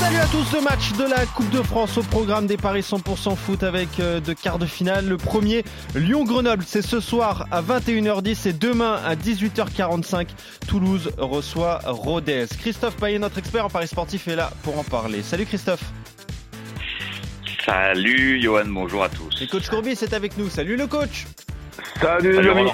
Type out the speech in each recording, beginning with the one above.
Salut à tous, le match de la Coupe de France au programme des paris 100% foot avec euh, deux quarts de finale. Le premier, Lyon-Grenoble, c'est ce soir à 21h10 et demain à 18h45. Toulouse reçoit Rodez. Christophe Payet, notre expert en paris sportif, est là pour en parler. Salut Christophe. Salut Johan, bonjour à tous. Et coach Courbis est avec nous. Salut le coach. Salut, Salut.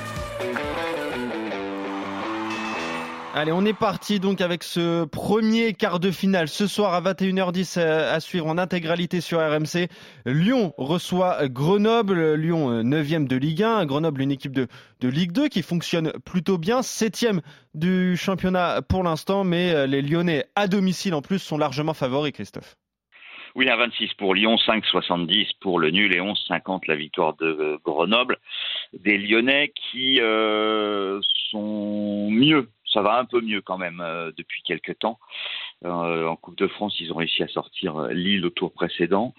Allez, on est parti donc avec ce premier quart de finale ce soir à 21h10 euh, à suivre en intégralité sur RMC. Lyon reçoit Grenoble, Lyon 9e de Ligue 1, Grenoble une équipe de, de Ligue 2 qui fonctionne plutôt bien, 7e du championnat pour l'instant, mais euh, les Lyonnais à domicile en plus sont largement favoris, Christophe. Oui, un 26 pour Lyon, 5,70 pour le nul et 11,50 la victoire de euh, Grenoble. Des Lyonnais qui euh, sont mieux, ça va un peu mieux quand même euh, depuis quelques temps. Euh, en Coupe de France, ils ont réussi à sortir euh, Lille au tour précédent.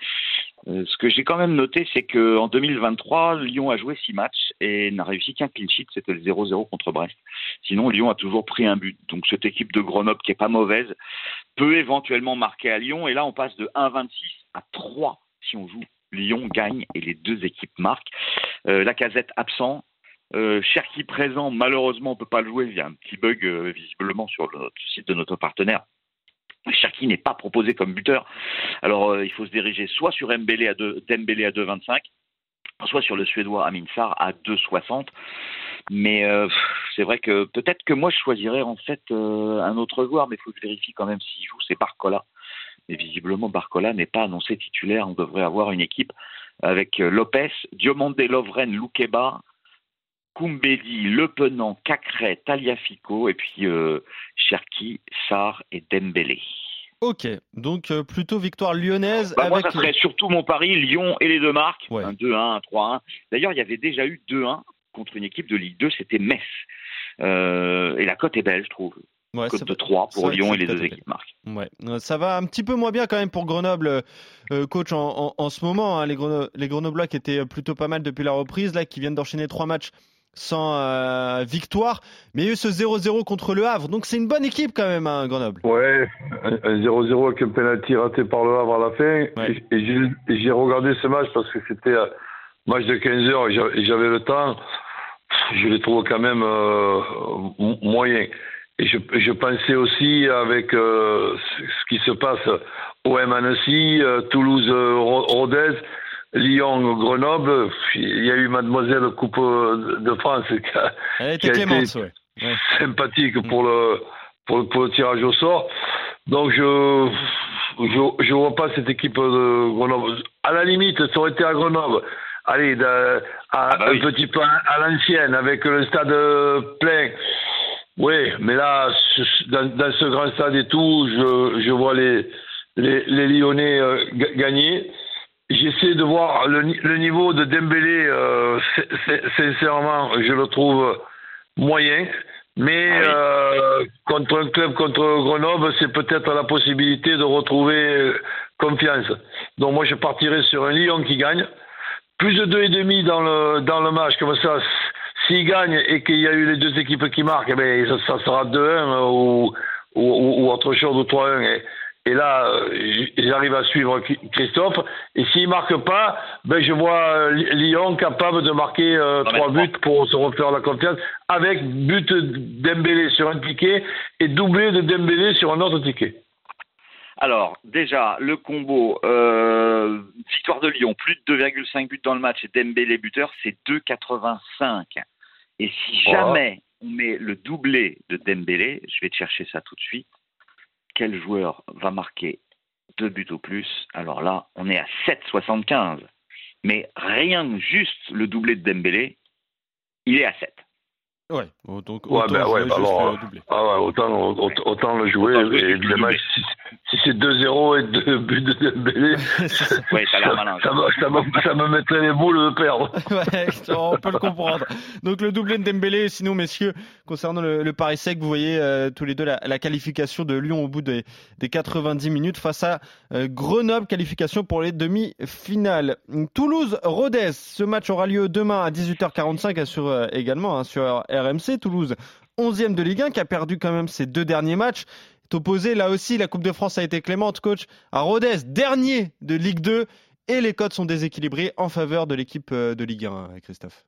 Ce que j'ai quand même noté, c'est qu'en 2023, Lyon a joué six matchs et n'a réussi qu'un clean sheet, c'était le 0-0 contre Brest. Sinon, Lyon a toujours pris un but. Donc cette équipe de Grenoble, qui est pas mauvaise, peut éventuellement marquer à Lyon. Et là, on passe de 1,26 à 3 si on joue. Lyon gagne et les deux équipes marquent. La casette absent. Euh, Cherki présent, malheureusement, on peut pas le jouer. Il y a un petit bug euh, visiblement sur le site de notre partenaire. Cherki n'est pas proposé comme buteur. Alors, euh, il faut se diriger soit sur Mbélé à 2, Dembélé à 2,25, soit sur le Suédois Amin Sarr à 2,60. Mais c'est vrai que peut-être que moi, je choisirais en fait un autre joueur, mais il faut que je vérifie quand même s'il joue. C'est Barcola. Mais visiblement, Barcola n'est pas annoncé titulaire. On devrait avoir une équipe avec Lopez, Diomandé Lovren, Loukeba, Koumbedi, Le Penant, Cacré, Taliafico, et puis euh, Cherki, Sarr et Dembélé. Ok, donc euh, plutôt victoire lyonnaise Bah, moi, ça serait surtout mon pari, Lyon et les deux marques. Ouais. Un 2-1, un 3-1. D'ailleurs, il y avait déjà eu 2-1 contre une équipe de Ligue 2, c'était Metz. Euh, et la cote est belle, je trouve. Ouais, Cote c'est de pas- 3 c'est pour Lyon et les deux équipes marques. Ouais, Euh, ça va un petit peu moins bien quand même pour Grenoble, euh, euh, coach, en, en- en ce moment. hein. les, Greno- les Grenoblois qui étaient plutôt pas mal depuis la reprise, là, qui viennent d'enchaîner trois matchs sans euh, victoire. Mais il y a eu ce 0-0 contre le Havre. Donc c'est une bonne équipe quand même, hein, Grenoble. Ouais, un un 0-0 avec un penalty raté par le Havre à la fin. Ouais. Et, et j'ai- regardé ce match parce que c'était un match de 15 heures et j'a- et j'avais le temps. Je les trouve quand même euh, moyens. Et je, je pensais aussi avec euh, ce qui se passe au M Annecy, euh, Lyon, Grenoble. Il y a eu Mademoiselle Coupe de France qui a, Elle qui était a été clémente, ouais. Ouais. sympathique pour le, pour le pour le tirage au sort. Donc je je je vois pas cette équipe de Grenoble. À la limite, ça aurait été à Grenoble. Allez, de- à, Ah bah un oui. petit peu à, à l'ancienne, avec le stade plein. Oui, mais là, dans, dans ce grand stade et tout, je, je vois les, les, les Lyonnais euh, ga- gagner. J'essaie de voir le, ni- le niveau de Dembélé, euh, sincèrement, je le trouve moyen. Mais Ah oui. euh, contre un club contre Grenoble, c'est peut-être la possibilité de retrouver euh, confiance. Donc moi, je partirais sur un Lyon qui gagne. Plus de deux et demi dans le dans le match, comme ça, s'il gagne et qu'il y a eu les deux équipes qui marquent, eh ben, ça, ça sera 2-1 euh, ou, ou, ou- ou autre chose, ou 3-1. Et, là, euh, j'arrive à suivre Christophe. Et s'il marque pas, ben, je vois euh, Lyon capable de marquer euh, trois buts pour se refaire la confiance, avec but Dembélé sur un ticket et doublé de Dembélé sur un autre ticket. Alors, déjà, le combo, euh, victoire de Lyon, plus de 2,5 buts dans le match et Dembélé buteur, c'est 2,85. Et si jamais on met le doublé de Dembélé, je vais te chercher ça tout de suite, quel joueur va marquer deux buts au plus Alors là, on est à 7,75. Mais rien que juste le doublé de Dembélé, il est à 7. Ouais, donc autant ouais, alors. Ah ouais, autant, autant, autant le jouer, Autant et évidemment, si c'est 2-0 et 2 buts de Dembélé, Ouais, ça a l'air malin. ça, me, ça, me, ça me mettrait les boules de perdre. Ouais, on peut le comprendre. Donc le doublé de Dembélé. Sinon, messieurs, concernant le, le Paris Sec, vous voyez euh, tous les deux la, la qualification de Lyon au bout des, des 90 minutes face à euh, Grenoble, qualification pour les demi-finales. Toulouse-Rodez, ce match aura lieu demain à 18h45 sur, euh, également hein, sur RMC. Toulouse, 11e de Ligue 1, qui a perdu quand même ses deux derniers matchs. Opposé, là aussi, la Coupe de France a été clémente, coach, à Rodez, dernier de Ligue 2, et les codes sont déséquilibrés en faveur de l'équipe euh, de Ligue 1, Christophe.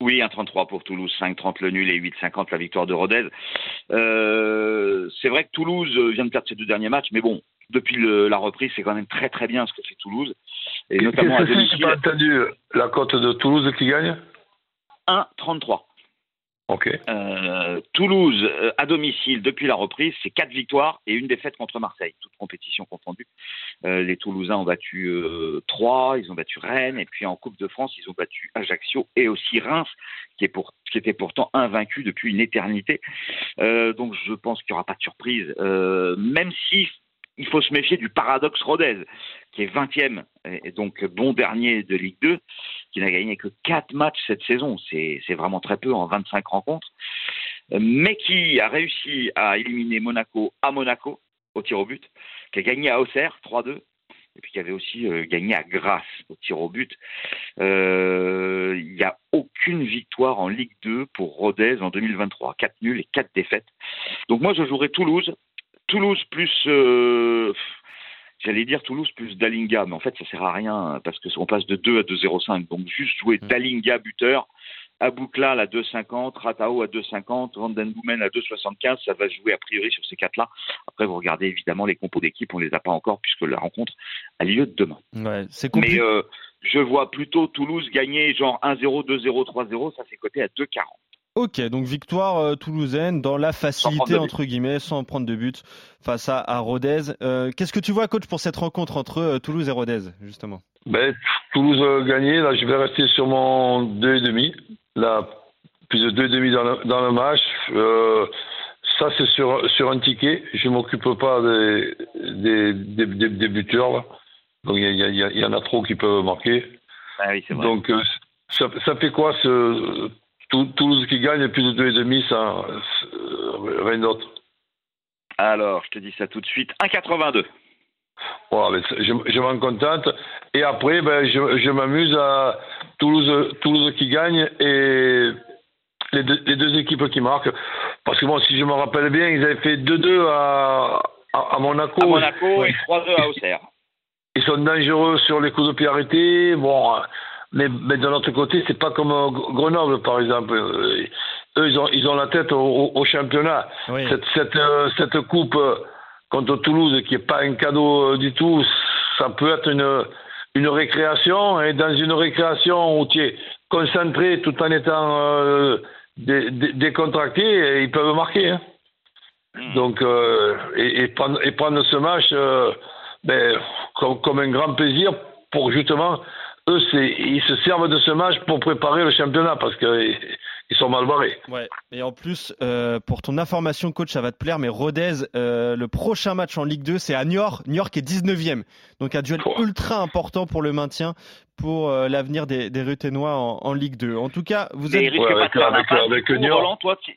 Oui, 1,33 pour Toulouse, 5,30 le nul et 8,50 la victoire de Rodez. Euh, c'est vrai que Toulouse vient de perdre ses deux derniers matchs, mais bon, depuis le- la reprise, c'est quand même très très bien ce que fait Toulouse. Et notamment à Qu'est-ce que c'est J'ai domicile, pas entendu la cote de Toulouse qui gagne? 1,33. Ok. Euh, Toulouse, euh, à domicile, depuis la reprise, c'est quatre victoires et une défaite contre Marseille, toute compétition confondue. Euh, les Toulousains ont battu euh, Troyes, ils ont battu Rennes, et puis en Coupe de France, ils ont battu Ajaccio et aussi Reims, qui, est pour, qui était pourtant invaincu depuis une éternité. Donc je pense qu'il n'y aura pas de surprise, même si il faut se méfier du paradoxe Rodez, qui est 20e et et donc bon dernier de Ligue 2, qui n'a gagné que 4 matchs cette saison. C'est vraiment très peu en 25 rencontres. Euh, Mais qui a réussi à éliminer Monaco à Monaco au tir au but, qui a gagné à Auxerre 3-2, et puis qui avait aussi euh, gagné à Grasse au tir au but. Euh, Il n'y a aucune victoire en Ligue 2 pour Rodez en 2023. 4 nuls et 4 défaites. Donc moi, je jouerai Toulouse. Toulouse plus... J'allais dire Toulouse plus Dalinga, mais en fait ça sert à rien parce que on passe de 2 à 2,05. Donc juste jouer Dalinga buteur, Abouklal à 2,50, Ratao à 2,50, Vandenboomen à 2,75, ça va jouer a priori sur ces quatre-là. Après vous regardez évidemment les compos d'équipe, on les a pas encore puisque la rencontre a lieu demain. Ouais, c'est Mais euh, je vois plutôt Toulouse gagner genre 1-0, 2-0, 3-0, ça c'est coté à 2,40. Ok, donc victoire euh, toulousaine dans la facilité, entre guillemets, sans prendre de but face à, à Rodez. Euh, Qu'est-ce que tu vois, coach, pour cette rencontre entre euh, Toulouse et Rodez, justement? Ben, Toulouse a gagné. Là, je vais rester sur mon 2,5. Là, plus de 2,5 dans le, dans le match. Euh, ça, c'est sur, sur un ticket. Je ne m'occupe pas des, des, des, des- des buteurs. Là. Donc, il y, en a trop qui peuvent marquer. Ah oui, c'est vrai. Donc, euh, ça, ça fait quoi ce Toulouse qui gagne plus de 2,5 ça euh, rien d'autre. Alors, je te dis ça tout de suite. 1,82. Voilà, je, je m'en contente. Et après, ben, je, je m'amuse à Toulouse, Toulouse qui gagne et les deux, les deux équipes qui marquent. Parce que bon, si je me rappelle bien, ils avaient fait 2-2 à, à, à Monaco. À Monaco et 3-2 à Auxerre. Ils sont dangereux sur les coups de pied arrêtés. Bon, mais, mais de l'autre côté, c'est pas comme Grenoble, par exemple. Euh, Eux, ils ont, ils ont la tête au, championnat. Oui. Cette, cette, euh, cette coupe euh, contre Toulouse, qui n'est pas un cadeau du tout, ça peut être une, une récréation. Et dans une récréation où tu es concentré tout en étant euh, dé- dé- décontracté, ils peuvent marquer. hein. Hmm. Donc, euh, et, et prendre, et prendre ce match euh, ben, comme, comme un grand plaisir pour justement, eux, c'est, ils se servent de ce match pour préparer le championnat parce qu'ils ils sont mal barrés. Ouais. Et en plus, euh, pour ton information, coach, ça va te plaire, mais Rodez, euh, le prochain match en Ligue 2, c'est à Niort. Niort est 19e. Donc un duel Oh. ultra important pour le maintien, pour euh, l'avenir des, des Ruténois en, en Ligue 2. En tout cas, vous Mais êtes... Ouais, pas avec- de faire avec- avec. Roland, toi, si,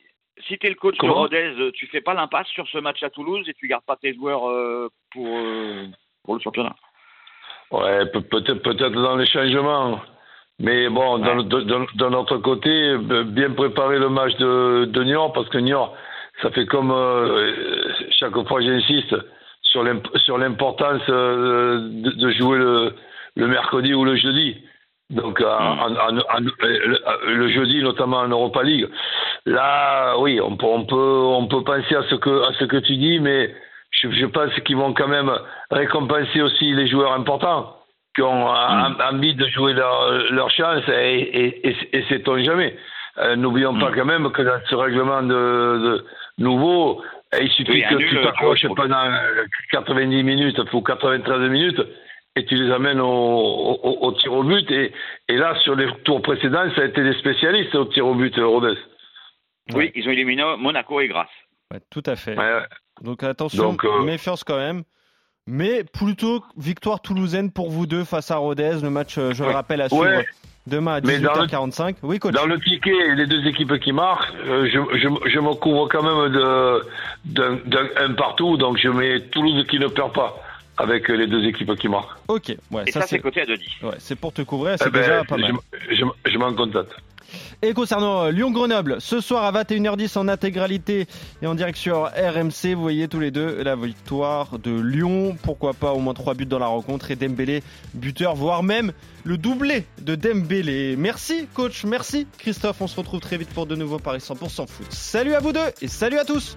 si tu es le coach Comment de Rodez, tu fais pas l'impasse sur ce match à Toulouse et tu gardes pas tes joueurs euh, pour, euh, pour le championnat. Ouais, peut- peut-être, peut-être dans les changements. Mais bon, d'un de- de- autre côté, euh, bien préparer le match de, de Niort, parce que Niort, ça fait comme euh, chaque fois j'insiste sur l'imp- sur l'importance euh, de, de jouer le, le mercredi ou le jeudi. Donc en- en- en- en- le, le jeudi, notamment en Europa League. Là, oui, on peut, on peut, on peut penser à ce que, à ce que tu dis, mais je, je pense qu'ils vont quand même récompenser aussi les joueurs importants qui ont euh, envie de jouer leur, leur chance et, et, et, et sait-on jamais. Euh, N'oublions pas quand même que dans ce règlement de, de nouveau, il suffit Oui, que nul, tu t'accroches pendant 90 minutes ou 93 minutes et tu les amènes au, au, au tir au but. Et, et là, sur les tours précédents, ça a été des spécialistes au tir au but, Rodez. Oui, ils ont éliminé Monaco et Grasse. Ouais, tout à fait. Ouais. Donc attention, Donc, euh, méfiance quand même. mais plutôt victoire toulousaine pour vous deux face à Rodez. Le match, euh, je le rappelle, à suivre Ouais. demain à Mais dans le- 18h45. Oui, coach. Dans le ticket, les deux équipes qui marquent, euh, je, je, je me couvre quand même de- d'un d'un un partout, donc je mets Toulouse qui ne perd pas avec les deux équipes qui marquent. Ok, ouais, Et ça, c'est c'est coté à 2-10. ouais, c'est pour te couvrir, c'est Eh ben, déjà pas mal. je, je, je m'en contente. Et concernant euh, Lyon-Grenoble, ce soir à 21h10 en intégralité et en direct sur RMC, vous voyez tous les deux la victoire de Lyon. Pourquoi pas au moins trois buts dans la rencontre et Dembélé buteur, voire même le doublé de Dembélé. Merci coach, merci Christophe. On se retrouve très vite pour de nouveaux Paris 100% foot. Salut à vous deux et salut à tous.